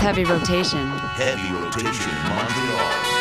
heavy rotation. Heavy rotation Montreal.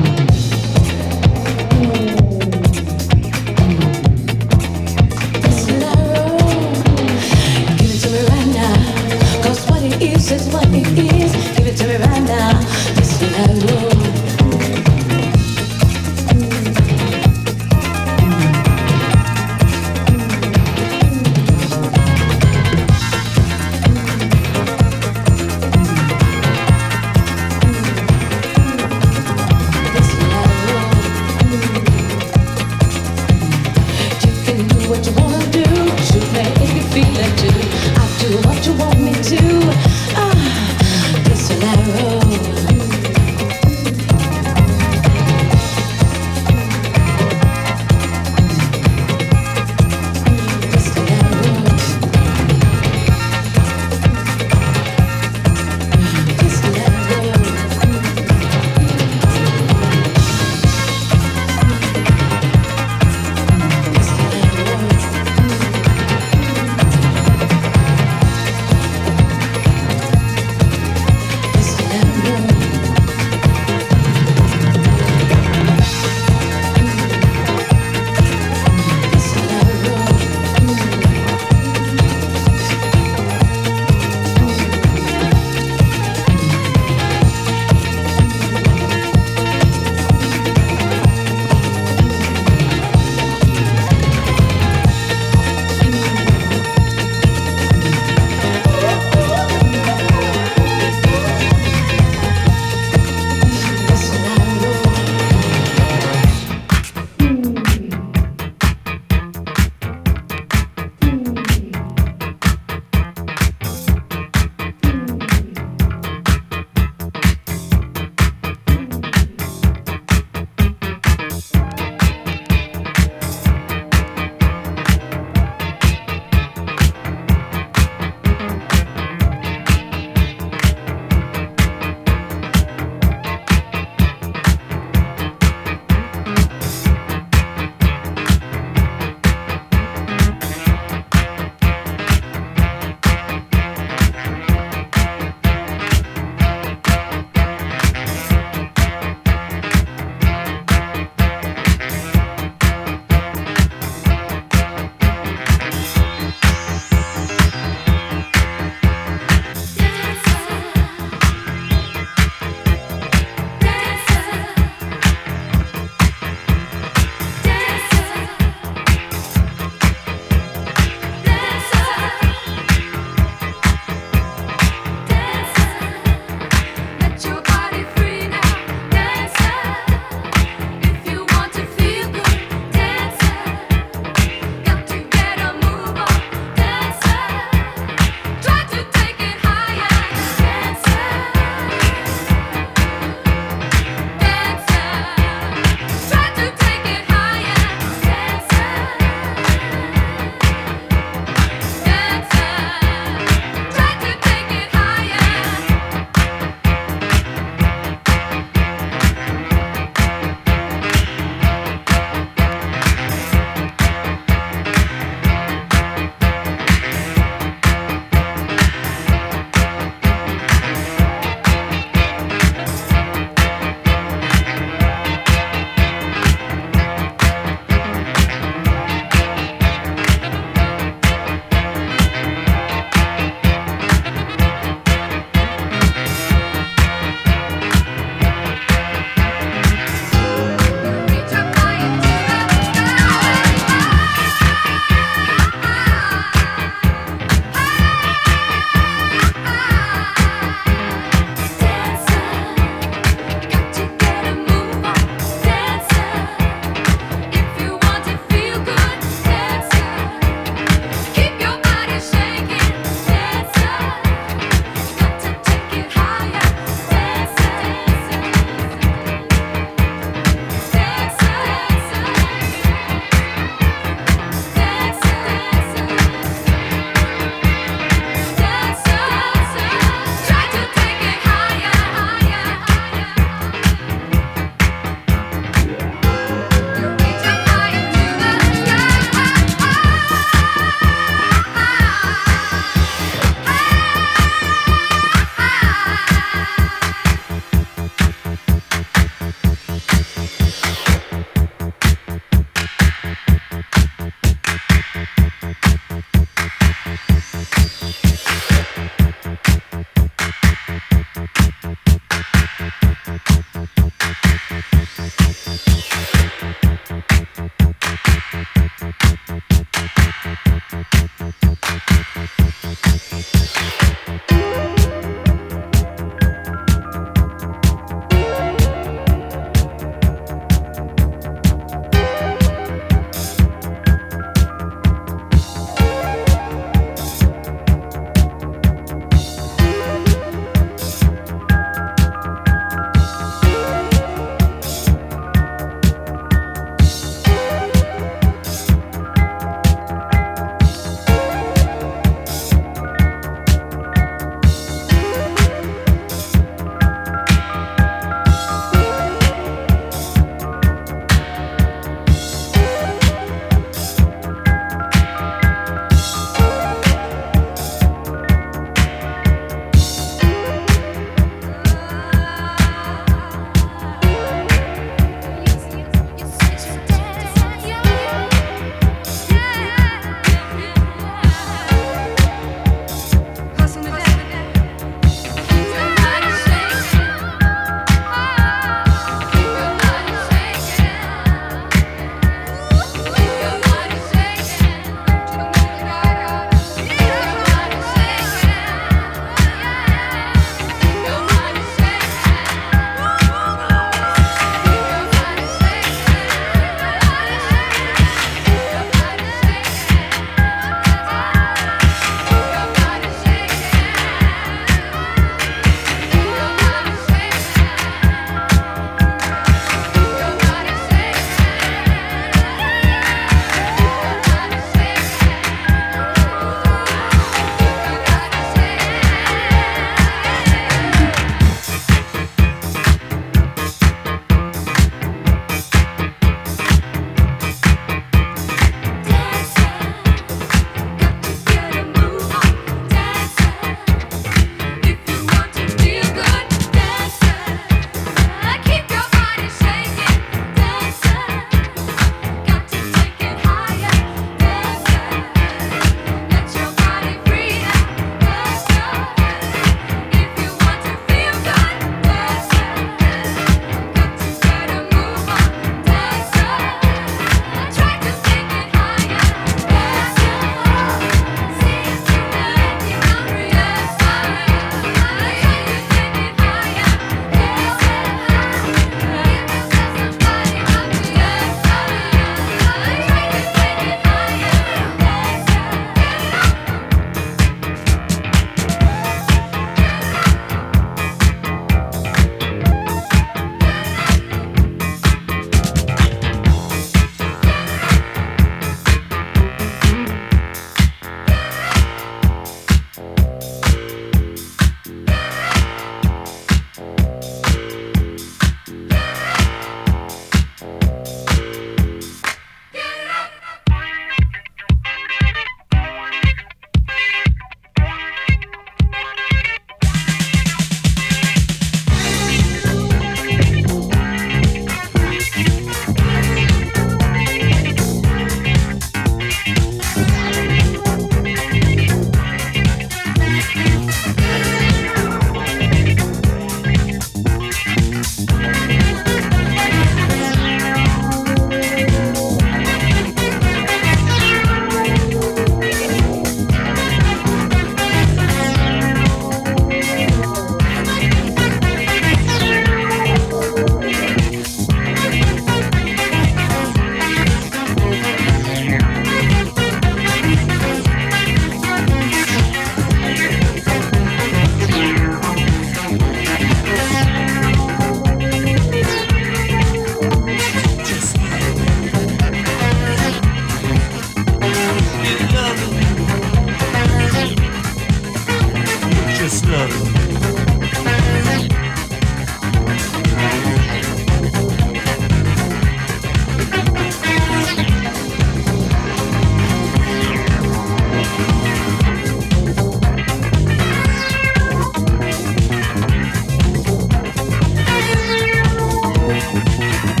Música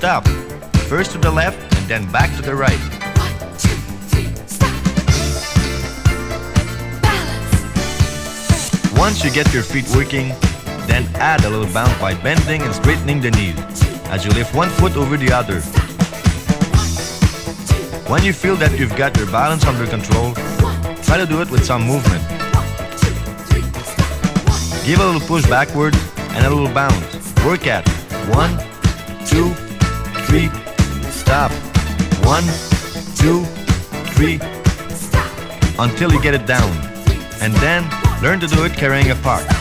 stop. First to the left and then back to the right. One, two, three, stop. Balance. Once you get your feet working, then add a little bounce by bending and straightening the knees as you lift one foot over the other. When you feel that you've got your balance under control, try to do it with some movement. Give a little push backward and a little bounce. Work at one, two, three, stop. One, two, three, stop. until you get it down. And then learn to do it carrying a part.